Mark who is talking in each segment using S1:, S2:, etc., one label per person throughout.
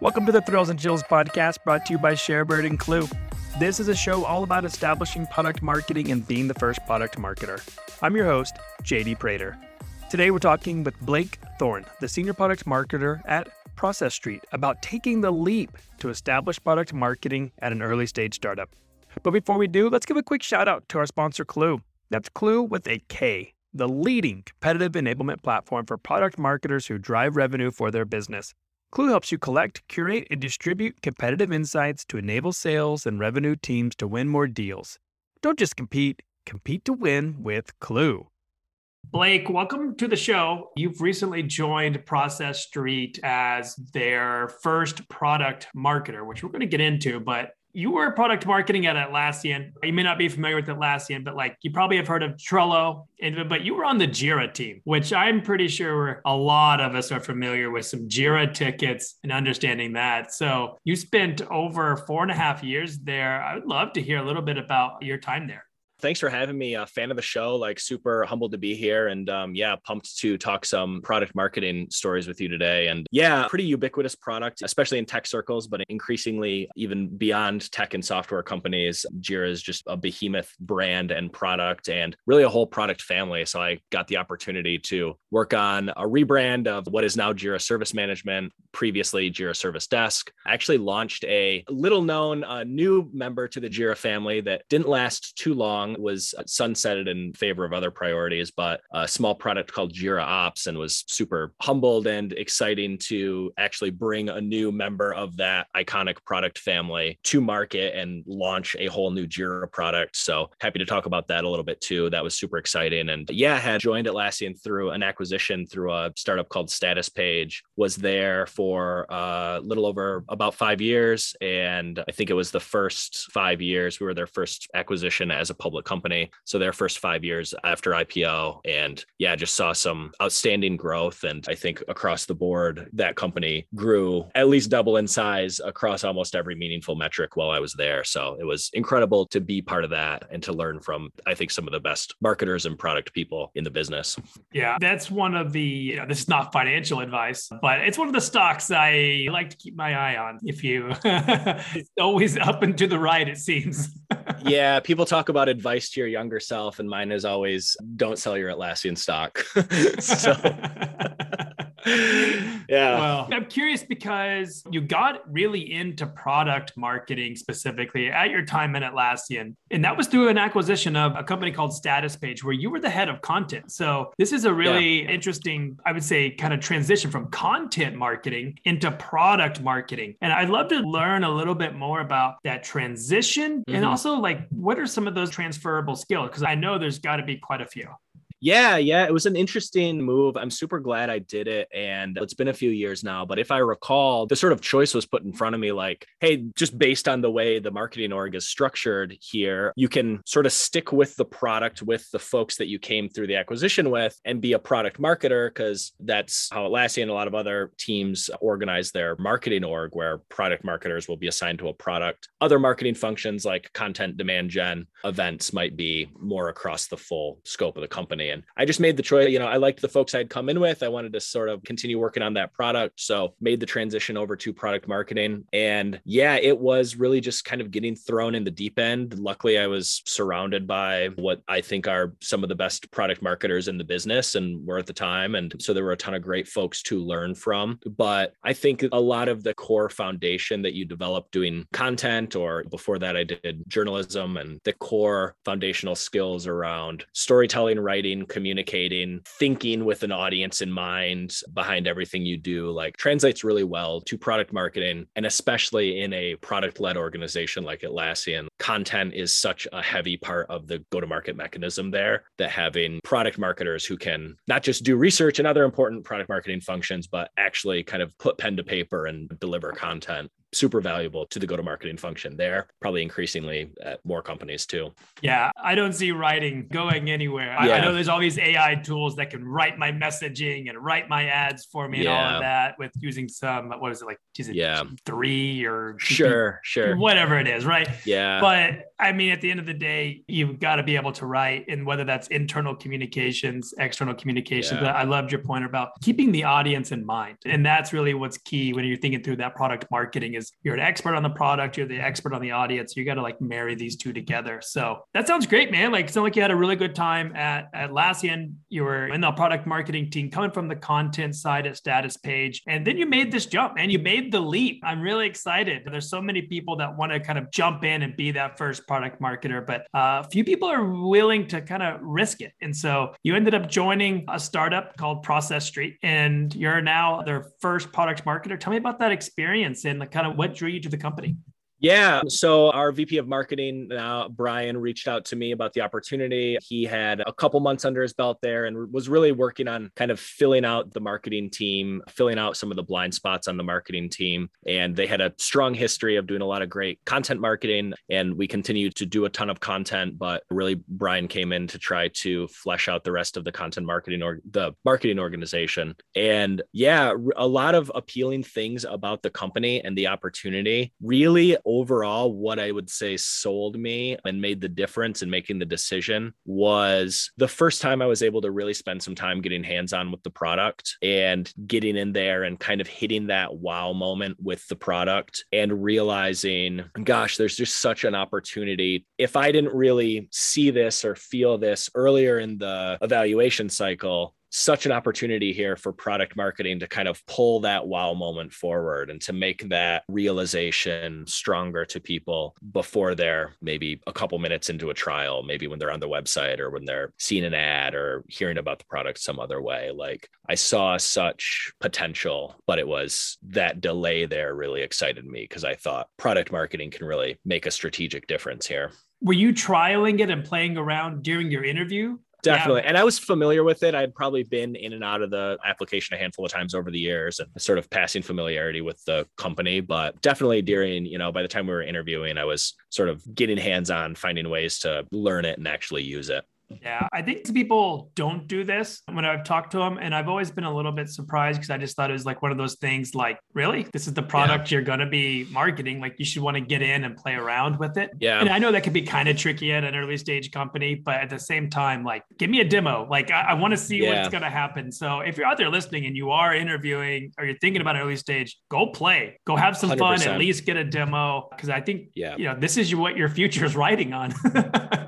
S1: Welcome to the Thrills and Chills podcast brought to you by Sharebird and Klue. This is a show all about establishing product marketing and being the first product marketer. I'm your host, JD Prater. Today we're talking with Blake Thorne, the senior product marketer at Process Street, about taking the leap to establish product marketing at an early stage startup. But before we do, let's give a quick shout out to our sponsor, Klue. That's Klue with a K, the leading competitive enablement platform for product marketers who drive revenue for their business. Klue helps you collect, curate, and distribute competitive insights to enable sales and revenue teams to win more deals. Don't just compete, compete to win with Klue. Blake, welcome to the show. You've recently joined Process Street as their first product marketer, which we're going to get into, but you were product marketing at Atlassian. You may not be familiar with Atlassian, but like you probably have heard of Trello, but you were on the Jira team, which I'm pretty sure a lot of us are familiar with some Jira tickets and understanding that. So you spent over four and a half years there. I would love to hear a little bit about your time there
S2: thanks for having me. A fan of the show, like super humbled to be here. And um, yeah, pumped to talk some product marketing stories with you today. And yeah, pretty ubiquitous product, especially in tech circles, but increasingly even beyond tech and software companies. Jira is just a behemoth brand and product and really a whole product family. So I got the opportunity to work on a rebrand of what is now Jira Service Management, previously Jira Service Desk. I actually launched a little known uh, new member to the Jira family that didn't last too long was uh, sunsetted in favor of other priorities, but a small product called Jira Ops and was super humbled and exciting to actually bring a new member of that iconic product family to market and launch a whole new Jira product. So happy to talk about that a little bit too. That was super exciting. And yeah, had joined Atlassian through an acquisition through a startup called Statuspage, was there for a little over about five years. And I think it was the first five years, we were their first acquisition as a public public company. So their first five years after IPO, and yeah, just saw some outstanding growth. And I think across the board, that company grew at least double in size across almost every meaningful metric while I was there. So it was incredible to be part of that and to learn from, I think, some of the best marketers and product people in the business.
S1: Yeah, that's one of the, you know, this is not financial advice, but it's one of the stocks I like to keep my eye on. If you, it's always up and to the right, it seems.
S2: Yeah, people talk about advice to your younger self, and mine is always don't sell your Atlassian stock. so
S1: yeah. Well, I'm curious because you got really into product marketing specifically at your time in Atlassian. And that was through an acquisition of a company called Statuspage, where you were the head of content. So this is a really yeah. interesting, I would say, kind of transition from content marketing into product marketing. And I'd love to learn a little bit more about that transition mm-hmm. and also like what are some of those transferable skills? Because I know there's got to be quite a few.
S2: Yeah, yeah, it was an interesting move. I'm super glad I did it. And it's been a few years now. But if I recall, the sort of choice was put in front of me like, hey, just based on the way the marketing org is structured here, you can sort of stick with the product with the folks that you came through the acquisition with and be a product marketer, because that's how Atlassian and a lot of other teams organize their marketing org, where product marketers will be assigned to a product. Other marketing functions like content demand gen events might be more across the full scope of the company. And I just made the choice. You know, I liked the folks I'd come in with. I wanted to sort of continue working on that product. So made the transition over to product marketing. And yeah, it was really just kind of getting thrown in the deep end. Luckily, I was surrounded by what I think are some of the best product marketers in the business and were at the time. And so there were a ton of great folks to learn from. But I think a lot of the core foundation that you develop doing content, or before that, I did journalism and the core foundational skills around storytelling, writing, communicating, thinking with an audience in mind behind everything you do, like translates really well to product marketing. And especially in a product led organization like Atlassian, content is such a heavy part of the go to market mechanism there that having product marketers who can not just do research and other important product marketing functions, but actually kind of put pen to paper and deliver content super valuable to the go to marketing function there, probably increasingly at more companies too.
S1: Yeah, I don't see writing going anywhere. Yeah. I, I, know there's all these AI tools that can write my messaging and write my ads for me yeah. and all of that with using some, what is it like? Is it yeah. three or
S2: sure, sure,
S1: whatever it is, right?
S2: Yeah.
S1: But I mean, at the end of the day, you've got to be able to write, and whether that's internal communications, external communications. Yeah. I loved your point about keeping the audience in mind, and that's really what's key when you're thinking through that product marketing. Is you're an expert on the product, you're the expert on the audience. You got to like marry these two together. So that sounds great, man. Like, it sounds like you had a really good time at Atlassian. You were in the product marketing team, coming from the content side at Statuspage. and then you made this jump, and you made the leap. I'm really excited. There's so many people that want to kind of jump in and be that first product marketer, but uh, few people are willing to kind of risk it. And so you ended up joining a startup called Process Street, and you're now their first product marketer. Tell me about that experience and the kind of what drew you to the company.
S2: Yeah. So our VP of marketing now, Brian, reached out to me about the opportunity. He had a couple months under his belt there and was really working on kind of filling out the marketing team, filling out some of the blind spots on the marketing team. And they had a strong history of doing a lot of great content marketing. And we continued to do a ton of content, but really Brian came in to try to flesh out the rest of the content marketing or the marketing organization. And yeah, a lot of appealing things about the company and the opportunity really overall, what I would say sold me and made the difference in making the decision was the first time I was able to really spend some time getting hands on with the product and getting in there and kind of hitting that wow moment with the product and realizing, gosh, there's just such an opportunity. If I didn't really see this or feel this earlier in the evaluation cycle, such an opportunity here for product marketing to kind of pull that wow moment forward and to make that realization stronger to people before they're maybe a couple minutes into a trial, maybe when they're on the website or when they're seeing an ad or hearing about the product some other way. Like I saw such potential, but it was that delay there really excited me because I thought product marketing can really make a strategic difference here.
S1: Were you trialing it and playing around during your interview?
S2: Definitely. Yeah. And I was familiar with it. I'd probably been in and out of the application a handful of times over the years and sort of passing familiarity with the company. But definitely during, you know, by the time we were interviewing, I was sort of getting hands on, finding ways to learn it and actually use it.
S1: Yeah, I think people don't do this when I've talked to them. And I've always been a little bit surprised because I just thought it was like one of those things like, really? This is the product yeah. you're going to be marketing. Like you should want to get in and play around with it.
S2: Yeah.
S1: And I know that could be kind of tricky at an early stage company, but at the same time, like, give me a demo. Like, I, I want to see yeah. what's going to happen. So if you're out there listening and you are interviewing or you're thinking about early stage, go play, go have some 100%. fun, at least get a demo. Cause I think, yeah. you know, this is what your future is riding on.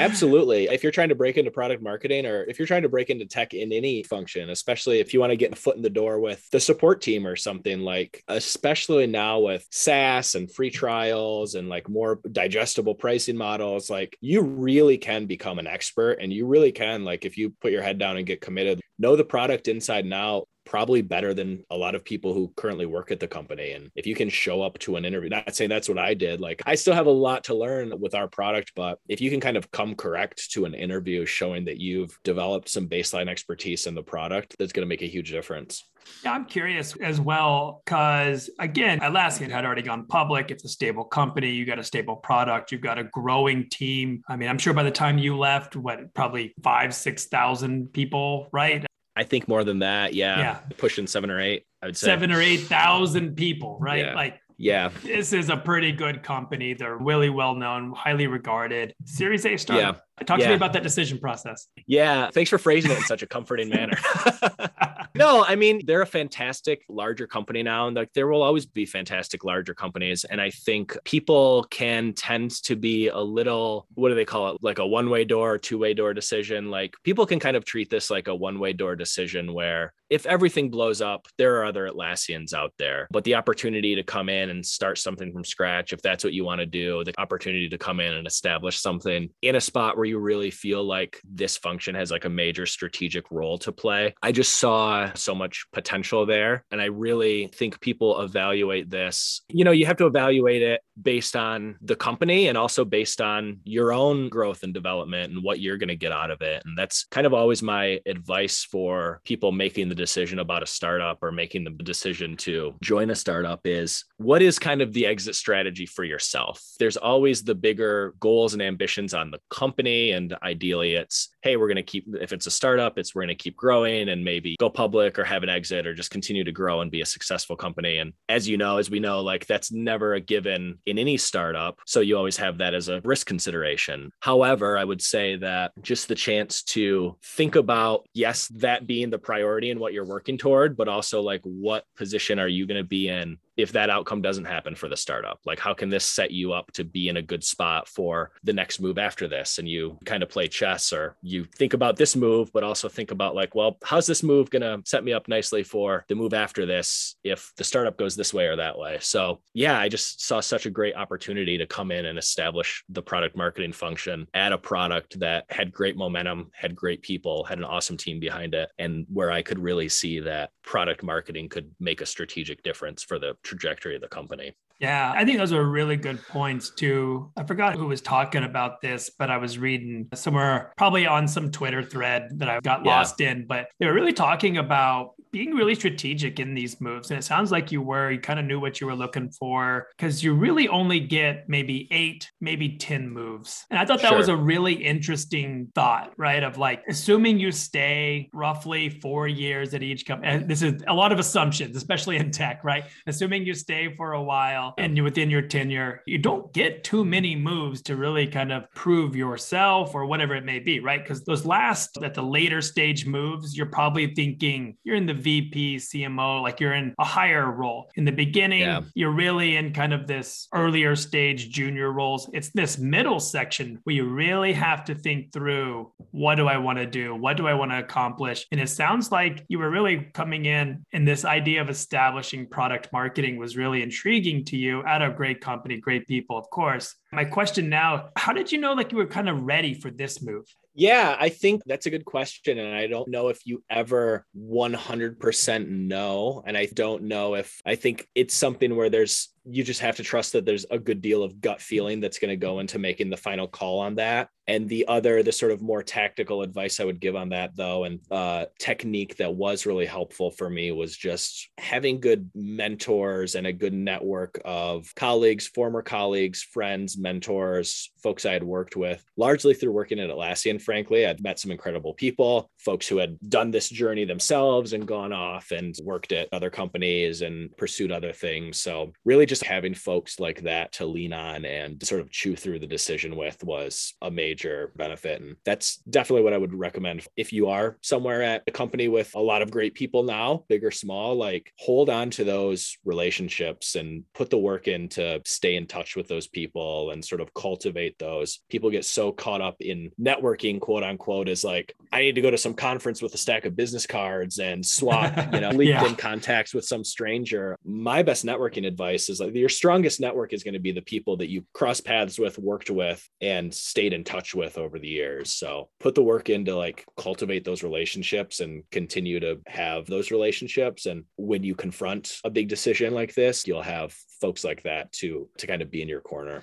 S2: Absolutely. If you're trying to break into product marketing or if you're trying to break into tech in any function, especially if you want to get a foot in the door with the support team or something like, especially now with SaaS and free trials and like more digestible pricing models, like you really can become an expert and you really can, like, if you put your head down and get committed, know the product inside and out probably better than a lot of people who currently work at the company. And if you can show up to an interview, not saying that's what I did, like I still have a lot to learn with our product, but if you can kind of come correct to an interview showing that you've developed some baseline expertise in the product, that's going to make a huge difference.
S1: Yeah, I'm curious as well because again, Atlassian had already gone public. It's a stable company. You got a stable product. You've got a growing team. I mean, I'm sure by the time you left, what probably five, six thousand people, right?
S2: I think more than that. Yeah. Yeah. Pushing seven or eight, I would say.
S1: Seven or 8,000 people, right?
S2: Yeah.
S1: Like,
S2: yeah.
S1: This is a pretty good company. They're really well known, highly regarded. Series A startup. Yeah. Talk yeah. to me about that decision process.
S2: Yeah. Thanks for phrasing it in such a comforting manner. no, I mean, they're a fantastic larger company now. And like there will always be fantastic larger companies. And I think people can tend to be a little, what do they call it? Like a one way door, two way door decision. Like people can kind of treat this like a one way door decision where if everything blows up, there are other Atlassians out there. But the opportunity to come in and start something from scratch, if that's what you want to do, the opportunity to come in and establish something in a spot where you really feel like this function has like a major strategic role to play. I just saw so much potential there. And I really think people evaluate this. You know, you have to evaluate it based on the company and also based on your own growth and development and what you're going to get out of it. And that's kind of always my advice for people making the decision about a startup or making the decision to join a startup is what is kind of the exit strategy for yourself? There's always the bigger goals and ambitions on the company. And ideally, it's, hey, we're going to keep, if it's a startup, it's we're going to keep growing and maybe go public or have an exit or just continue to grow and be a successful company. And as you know, as we know, like that's never a given in any startup. So you always have that as a risk consideration. However, I would say that just the chance to think about, yes, that being the priority and what you're working toward, but also like what position are you going to be in if that outcome doesn't happen for the startup like how can this set you up to be in a good spot for the next move after this and you kind of play chess or you think about this move but also think about like well how's this move going to set me up nicely for the move after this if the startup goes this way or that way so yeah i just saw such a great opportunity to come in and establish the product marketing function at a product that had great momentum had great people had an awesome team behind it and where i could really see that product marketing could make a strategic difference for the trajectory of the company.
S1: Yeah, I think those are really good points too. I forgot who was talking about this, but I was reading somewhere, probably on some Twitter thread that I got yeah. lost in, but they were really talking about being really strategic in these moves. And it sounds like you were, you kind of knew what you were looking for because you really only get maybe eight, maybe 10 moves. And I thought that sure. was a really interesting thought, right? Of like, assuming you stay roughly four years at each company, and this is a lot of assumptions, especially in tech, right? Assuming you stay for a while and you within your tenure, you don't get too many moves to really kind of prove yourself or whatever it may be, right? Because those last at the later stage moves, you're probably thinking you're in the VP, CMO, like you're in a higher role. In the beginning, yeah. you're really in kind of this earlier stage junior roles. It's this middle section where you really have to think through what do I want to do? What do I want to accomplish? And it sounds like you were really coming in and this idea of establishing product marketing was really intriguing to you at a great company, great people, of course. My question now, how did you know like you were kind of ready for this move?
S2: Yeah, I think that's a good question. And I don't know if you ever 100% know. And I don't know if I think it's something where there's you just have to trust that there's a good deal of gut feeling that's going to go into making the final call on that. And the other, the sort of more tactical advice I would give on that, though, and uh, technique that was really helpful for me was just having good mentors and a good network of colleagues, former colleagues, friends, mentors, folks I had worked with, largely through working at Atlassian. Frankly, I'd met some incredible people, folks who had done this journey themselves and gone off and worked at other companies and pursued other things. So, really, just having folks like that to lean on and sort of chew through the decision with was a major benefit. And that's definitely what I would recommend. If you are somewhere at a company with a lot of great people now, big or small, like hold on to those relationships and put the work in to stay in touch with those people and sort of cultivate those. People get so caught up in networking, quote unquote, as like, I need to go to some conference with a stack of business cards and swap, you know, LinkedIn yeah. contacts with some stranger. My best networking advice is like your strongest network is going to be the people that you cross paths with, worked with, and stayed in touch with over the years. So put the work in to like cultivate those relationships and continue to have those relationships. And when you confront a big decision like this, you'll have folks like that to to kind of be in your corner.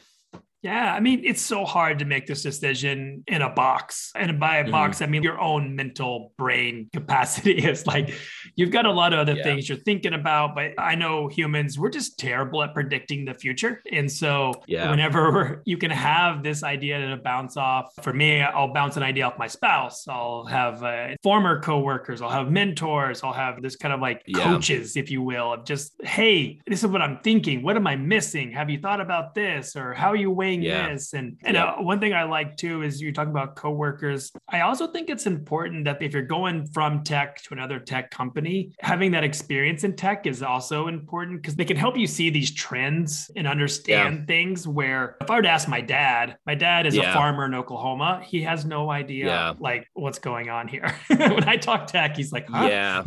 S1: Yeah, I mean, it's so hard to make this decision in a box. And by a mm-hmm. box, I mean your own mental brain capacity is like you've got a lot of other yeah. things you're thinking about. But I know humans, we're just terrible at predicting the future. And so yeah. whenever you can have this idea to bounce off, for me, I'll bounce an idea off my spouse. I'll have uh, former coworkers, I'll have mentors, I'll have this kind of like yeah. coaches, if you will, of just, hey, this is what I'm thinking. What am I missing? Have you thought about this? Or how are you weighing yeah. this. And and yeah. uh, one thing I like too is you're talking about coworkers. I also think it's important that if you're going from tech to another tech company, having that experience in tech is also important because they can help you see these trends and understand yeah. things. Where if I were to ask my dad, my dad is a farmer in Oklahoma. He has no idea like what's going on here. when I talk tech, he's like, huh?
S2: yeah.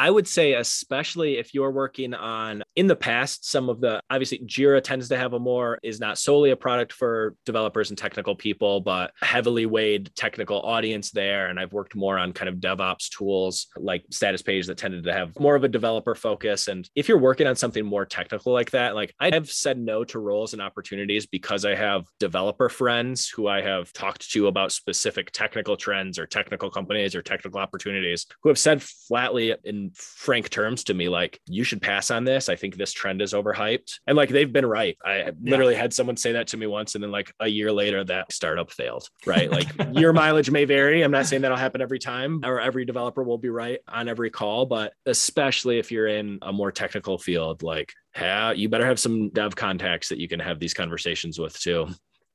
S2: I would say, especially if you're working on in the past, some of the obviously Jira tends to have a more is not solely a product for developers and technical people, but heavily weighed technical audience there. And I've worked more on kind of DevOps tools like Statuspage that tended to have more of a developer focus. And if you're working on something more technical like that, like I have said no to roles and opportunities because I have developer friends who I have talked to about specific technical trends or technical companies or technical opportunities who have said flatly in frank terms to me, like, you should pass on this. I think this trend is overhyped. And like they've been right. I yeah. literally had someone say that to me once. And then like a year later, that startup failed, right? Like your mileage may vary. I'm not saying that'll happen every time or every developer will be right on every call, but especially if you're in a more technical field, like, yeah, you better have some dev contacts that you can have these conversations with too.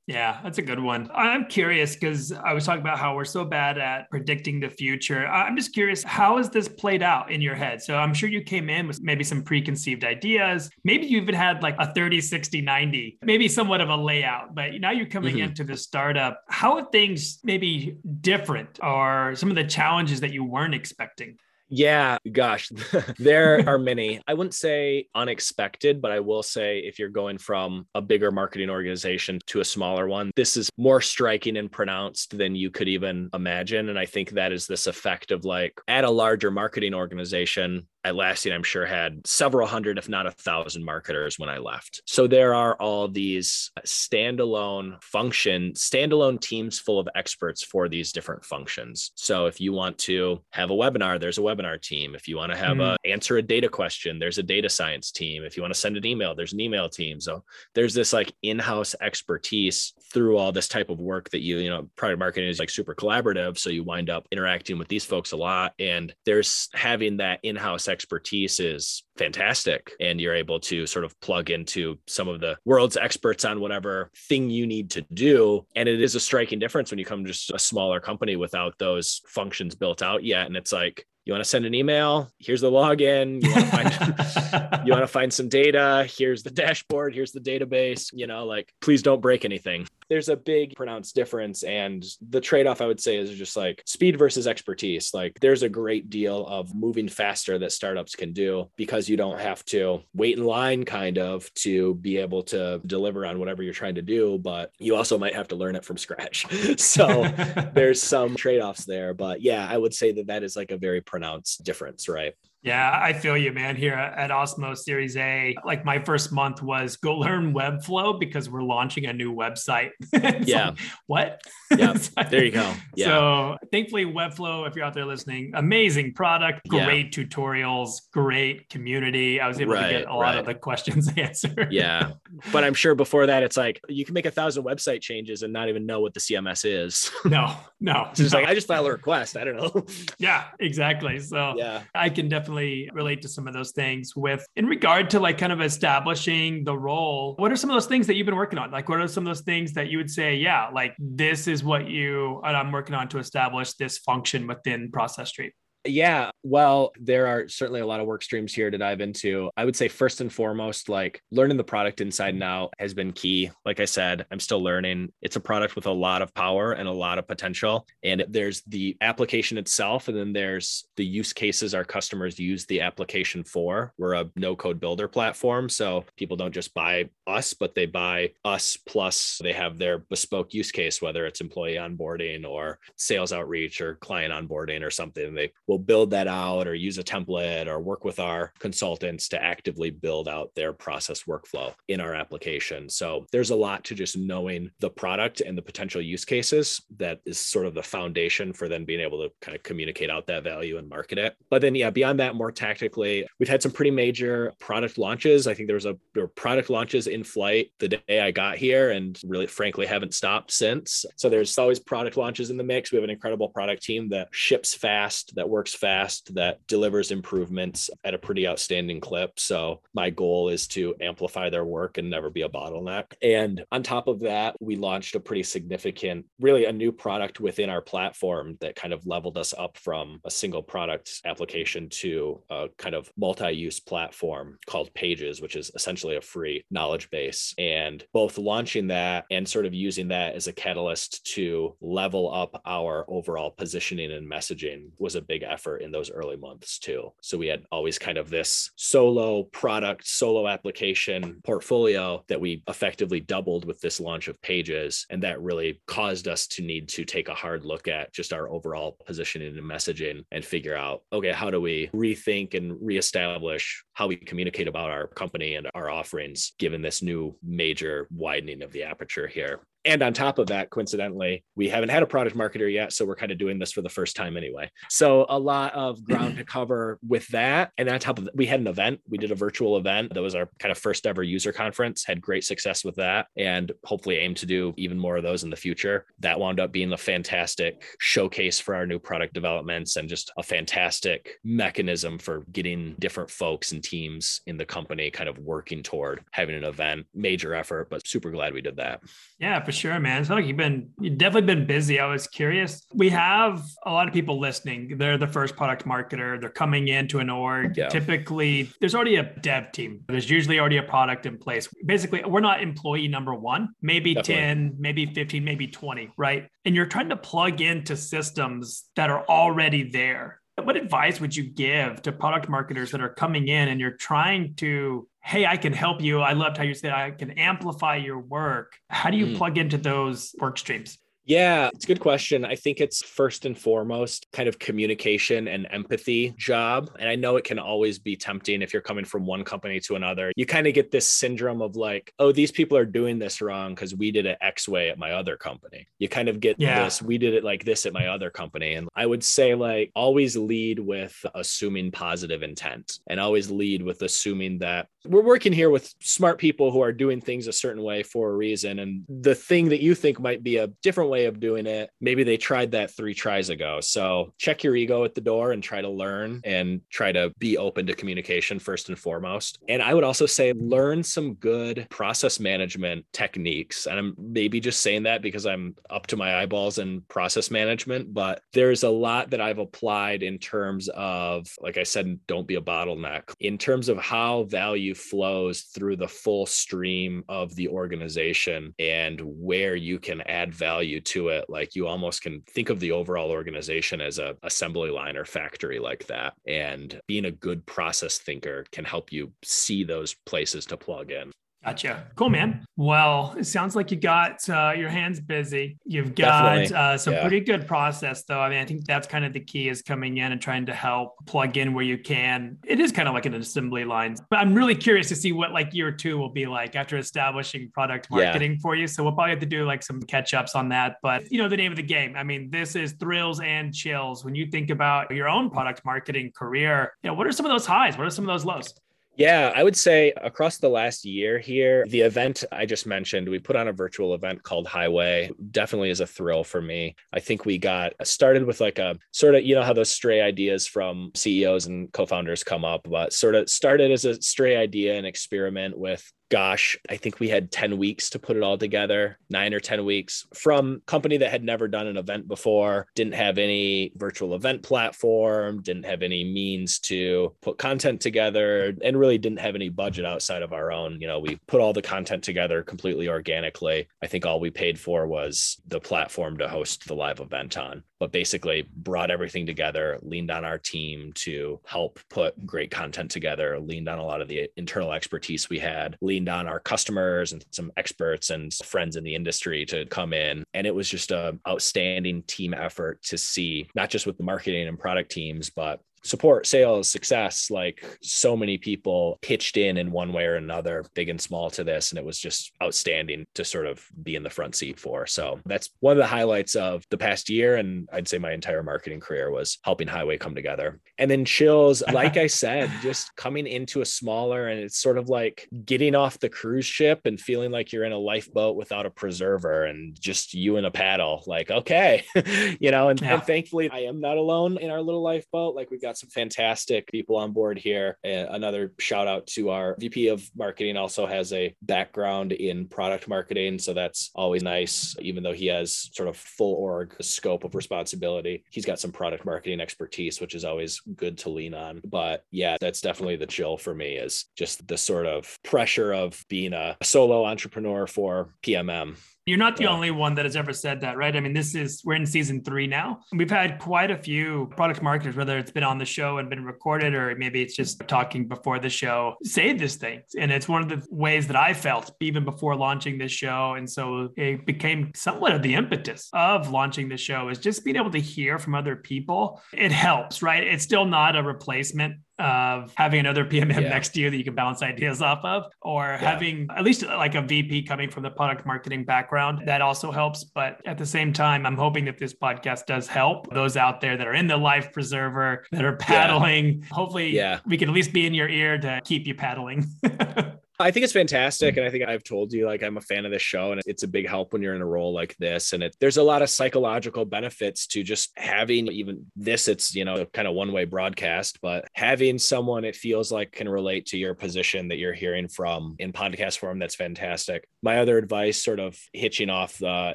S1: Yeah, that's a good one. I'm curious because I was talking about how we're so bad at predicting the future. I'm just curious, how has this played out in your head? So I'm sure you came in with maybe some preconceived ideas. Maybe you even had like a 30, 60, 90, maybe somewhat of a layout, but now you're coming mm-hmm. into the startup. How are things maybe different or some of the challenges that you weren't expecting?
S2: Yeah, gosh, there are many. I wouldn't say unexpected, but I will say if you're going from a bigger marketing organization to a smaller one, this is more striking and pronounced than you could even imagine. And I think that is this effect of like at a larger marketing organization, Atlassian, I'm sure, had several hundred, if not a thousand marketers when I left. So there are all these standalone function, standalone teams full of experts for these different functions. So if you want to have a webinar, there's a webinar team. If you want to have mm. a answer a data question, there's a data science team. If you want to send an email, there's an email team. So there's this like in-house expertise through all this type of work that you, you know, product marketing is like super collaborative. So you wind up interacting with these folks a lot. And there's having that in-house expertise is fantastic. And you're able to sort of plug into some of the world's experts on whatever thing you need to do. And it is a striking difference when you come to just a smaller company without those functions built out yet. And it's like, you want to send an email here's the login you want to find you want to find some data here's the dashboard here's the database you know like please don't break anything there's a big pronounced difference and the trade-off i would say is just like speed versus expertise. Like there's a great deal of moving faster that startups can do because you don't have to wait in line kind of to be able to deliver on whatever you're trying to do but you also might have to learn it from scratch. So there's some trade-offs there but yeah i would say that that is like a very pronounced difference right
S1: yeah, I feel you, man. Here at Osmo Series A, like my first month was go learn Webflow because we're launching a new website.
S2: yeah.
S1: Like, what?
S2: Yeah. there you go. Yeah.
S1: So thankfully, Webflow, if you're out there listening, amazing product, great yeah. tutorials, great community. I was able right, to get a lot right. of the questions answered.
S2: yeah. But I'm sure before that, it's like you can make a thousand website changes and not even know what the CMS is.
S1: no, no.
S2: It's just no. like, I just file a request. I don't know.
S1: yeah, exactly. So yeah, I can definitely definitely relate to some of those things with in regard to like kind of establishing the role. What are some of those things that you've been working on? Like, what are some of those things that you would say, yeah, like this is what you, I'm working on to establish this function within Process Street?
S2: Yeah, well, there are certainly a lot of work streams here to dive into. I would say first and foremost, like learning the product inside and out has been key. Like I said, I'm still learning. It's a product with a lot of power and a lot of potential. And there's the application itself, and then there's the use cases our customers use the application for. We're a no code builder platform. So people don't just buy us, but they buy us plus they have their bespoke use case, whether it's employee onboarding or sales outreach or client onboarding or something. They will we'll build that out or use a template or work with our consultants to actively build out their process workflow in our application. So there's a lot to just knowing the product and the potential use cases that is sort of the foundation for then being able to kind of communicate out that value and market it. But then, yeah, beyond that, more tactically, we've had some pretty major product launches. I think there was a there product launches in flight the day I got here and really, frankly, haven't stopped since. So there's always product launches in the mix. We have an incredible product team that ships fast, that works works fast, that delivers improvements at a pretty outstanding clip. So my goal is to amplify their work and never be a bottleneck. And on top of that, we launched a pretty significant, really a new product within our platform that kind of leveled us up from a single product application to a kind of multi-use platform called Pages, which is essentially a free knowledge base. And both launching that and sort of using that as a catalyst to level up our overall positioning and messaging was a big effort in those early months too. So we had always kind of this solo product, solo application portfolio that we effectively doubled with this launch of pages. And that really caused us to need to take a hard look at just our overall positioning and messaging and figure out, okay, how do we rethink and reestablish how we communicate about our company and our offerings given this new major widening of the aperture here? And on top of that, coincidentally, we haven't had a product marketer yet. So we're kind of doing this for the first time anyway. So a lot of ground to cover with that. And on top of that, we had an event. We did a virtual event that was our kind of first ever user conference, had great success with that, and hopefully aim to do even more of those in the future. That wound up being a fantastic showcase for our new product developments and just a fantastic mechanism for getting different folks and teams in the company kind of working toward having an event. Major effort, but super glad we did that.
S1: Yeah, for sure, man. It's like you've been you've definitely been busy. I was curious. We have a lot of people listening. They're the first product marketer. They're coming into an org. Yeah. Typically, there's already a dev team. There's usually already a product in place. Basically, we're not employee number one. Maybe definitely. 10, maybe 15, maybe 20, right? And you're trying to plug into systems that are already there what advice would you give to product marketers that are coming in and you're trying to hey, I can help you. I loved how you said I can amplify your work. How do you mm. plug into those work streams?
S2: Yeah, it's a good question. I think it's first and foremost kind of communication and empathy job. And I know it can always be tempting if you're coming from one company to another. You kind of get this syndrome of like, oh, these people are doing this wrong because we did it X way at my other company. You kind of get yeah. this, we did it like this at my other company. And I would say, like, always lead with assuming positive intent and always lead with assuming that we're working here with smart people who are doing things a certain way for a reason. And the thing that you think might be a different way of doing it, maybe they tried that three tries ago. So check your ego at the door and try to learn and try to be open to communication first and foremost. And I would also say learn some good process management techniques. And I'm maybe just saying that because I'm up to my eyeballs in process management, but there's a lot that I've applied in terms of, like I said, don't be a bottleneck, in terms of how value flows through the full stream of the organization and where you can add value to it. Like you almost can think of the overall organization as a assembly line or factory like that. And being a good process thinker can help you see those places to plug in.
S1: Gotcha. Cool, man. Well, it sounds like you got uh, your hands busy. You've got uh, some yeah. pretty good process, though. I mean, I think that's kind of the key is coming in and trying to help plug in where you can. It is kind of like an assembly line, but I'm really curious to see what like year two will be like after establishing product marketing yeah. for you. So we'll probably have to do like some catch ups on that. But you know, the name of the game. I mean, this is thrills and chills. When you think about your own product marketing career, you know, what are some of those highs? What are some of those lows?
S2: Yeah, I would say across the last year here, the event I just mentioned, we put on a virtual event called Highway. Definitely is a thrill for me. I think we got started with like a sort of, you know, how those stray ideas from CEOs and co founders come up, but sort of started as a stray idea and experiment with gosh, I think we had 10 weeks to put it all together, nine or 10 weeks from company that had never done an event before, didn't have any virtual event platform, didn't have any means to put content together, and really didn't have any budget outside of our own. You know, we put all the content together completely organically. I think all we paid for was the platform to host the live event on but basically brought everything together, leaned on our team to help put great content together, leaned on a lot of the internal expertise we had, leaned on our customers and some experts and friends in the industry to come in. And it was just a outstanding team effort to see, not just with the marketing and product teams, but support, sales, success, like so many people pitched in in one way or another, big and small to this. And it was just outstanding to sort of be in the front seat for. So that's one of the highlights of the past year. And I'd say my entire marketing career was helping Highway come together. And then Chills, like I said, just coming into a smaller and it's sort of like getting off the cruise ship and feeling like you're in a lifeboat without a preserver and just you and a paddle. Like, okay, you know, and, yeah. and thankfully I am not alone in our little lifeboat. Like we've got got some fantastic people on board here. another shout out to our VP of marketing, also has a background in product marketing. So that's always nice, even though he has sort of full org scope of responsibility. He's got some product marketing expertise, which is always good to lean on. But yeah, that's definitely the chill for me is just the sort of pressure of being a solo entrepreneur for PMM
S1: You're not the yeah. only one that has ever said that, right? I mean, this is, we're in season three now. We've had quite a few product marketers, whether it's been on the show and been recorded, or maybe it's just talking before the show, say this thing. And it's one of the ways that I felt even before launching this show. And so it became somewhat of the impetus of launching the show is just being able to hear from other people. It helps, right? It's still not a replacement of having another PMM yeah. next to you that you can bounce ideas off of, or yeah. having at least like a VP coming from the product marketing background. That also helps. But at the same time, I'm hoping that this podcast does help those out there that are in the life preserver, that are paddling. Yeah. Hopefully, yeah. we can at least be in your ear to keep you paddling.
S2: I think it's fantastic. Mm. And I think I've told you, like, I'm a fan of this show and it's a big help when you're in a role like this. And it, there's a lot of psychological benefits to just having even this, it's, you know, kind of one way broadcast, but having someone it feels like can relate to your position that you're hearing from in podcast form. That's fantastic. My other advice, sort of hitching off the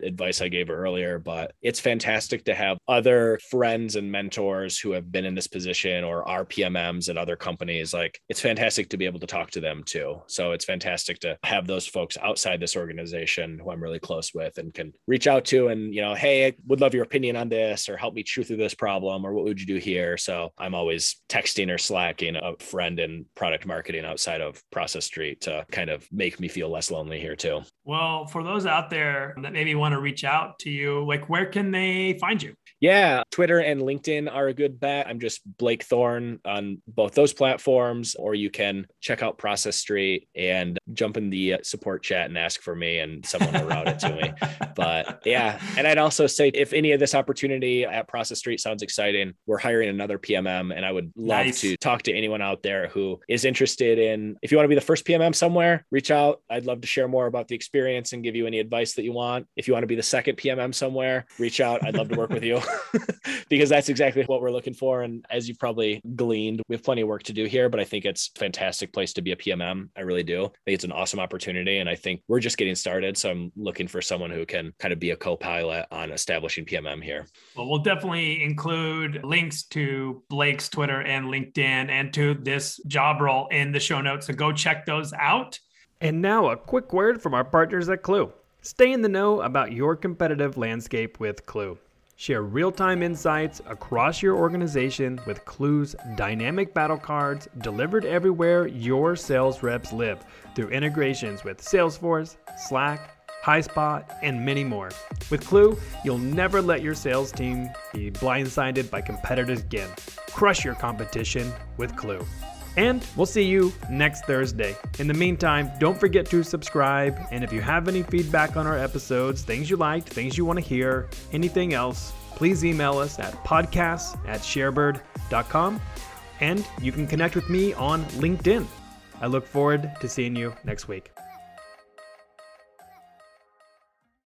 S2: advice I gave earlier, but it's fantastic to have other friends and mentors who have been in this position or are PMMs at other companies. Like, it's fantastic to be able to talk to them too. So, it's fantastic to have those folks outside this organization who I'm really close with and can reach out to and, you know, hey, I would love your opinion on this or help me chew through this problem or what would you do here? So I'm always texting or slacking a friend in product marketing outside of Process Street to kind of make me feel less lonely here too.
S1: Well, for those out there that maybe want to reach out to you, like where can they find you?
S2: Yeah, Twitter and LinkedIn are a good bet. I'm just Blake Thorne on both those platforms, or you can check out Process Street and jump in the uh, support chat and ask for me, and someone will route it to me. But yeah, and I'd also say if any of this opportunity at Process Street sounds exciting, we're hiring another PMM, and I would love nice. to talk to anyone out there who is interested in. If you want to be the first PMM somewhere, reach out. I'd love to share more about the experience and give you any advice that you want. If you want to be the second PMM somewhere, reach out. I'd love to work with you. because that's exactly what we're looking for. And as you've probably gleaned, we have plenty of work to do here, but I think it's a fantastic place to be a PMM. I really do. I think it's an awesome opportunity. And I think we're just getting started. So I'm looking for someone who can kind of be a co pilot on establishing PMM here.
S1: Well, we'll definitely include links to Blake's Twitter and LinkedIn and to this job role in the show notes. So go check those out. And now a quick word from our partners at Klue. Stay in the know about your competitive landscape with Klue. Share real time insights across your organization with Klue's dynamic battle cards delivered everywhere your sales reps live through integrations with Salesforce, Slack, HighSpot, and many more. With Klue, you'll never let your sales team be blindsided by competitors again. Crush your competition with Klue. And we'll see you next Thursday. In the meantime, don't forget to subscribe. And if you have any feedback on our episodes, things you liked, things you want to hear, anything else, please email us at podcasts at sharebird.com. And you can connect with me on LinkedIn. I look forward to seeing you next week.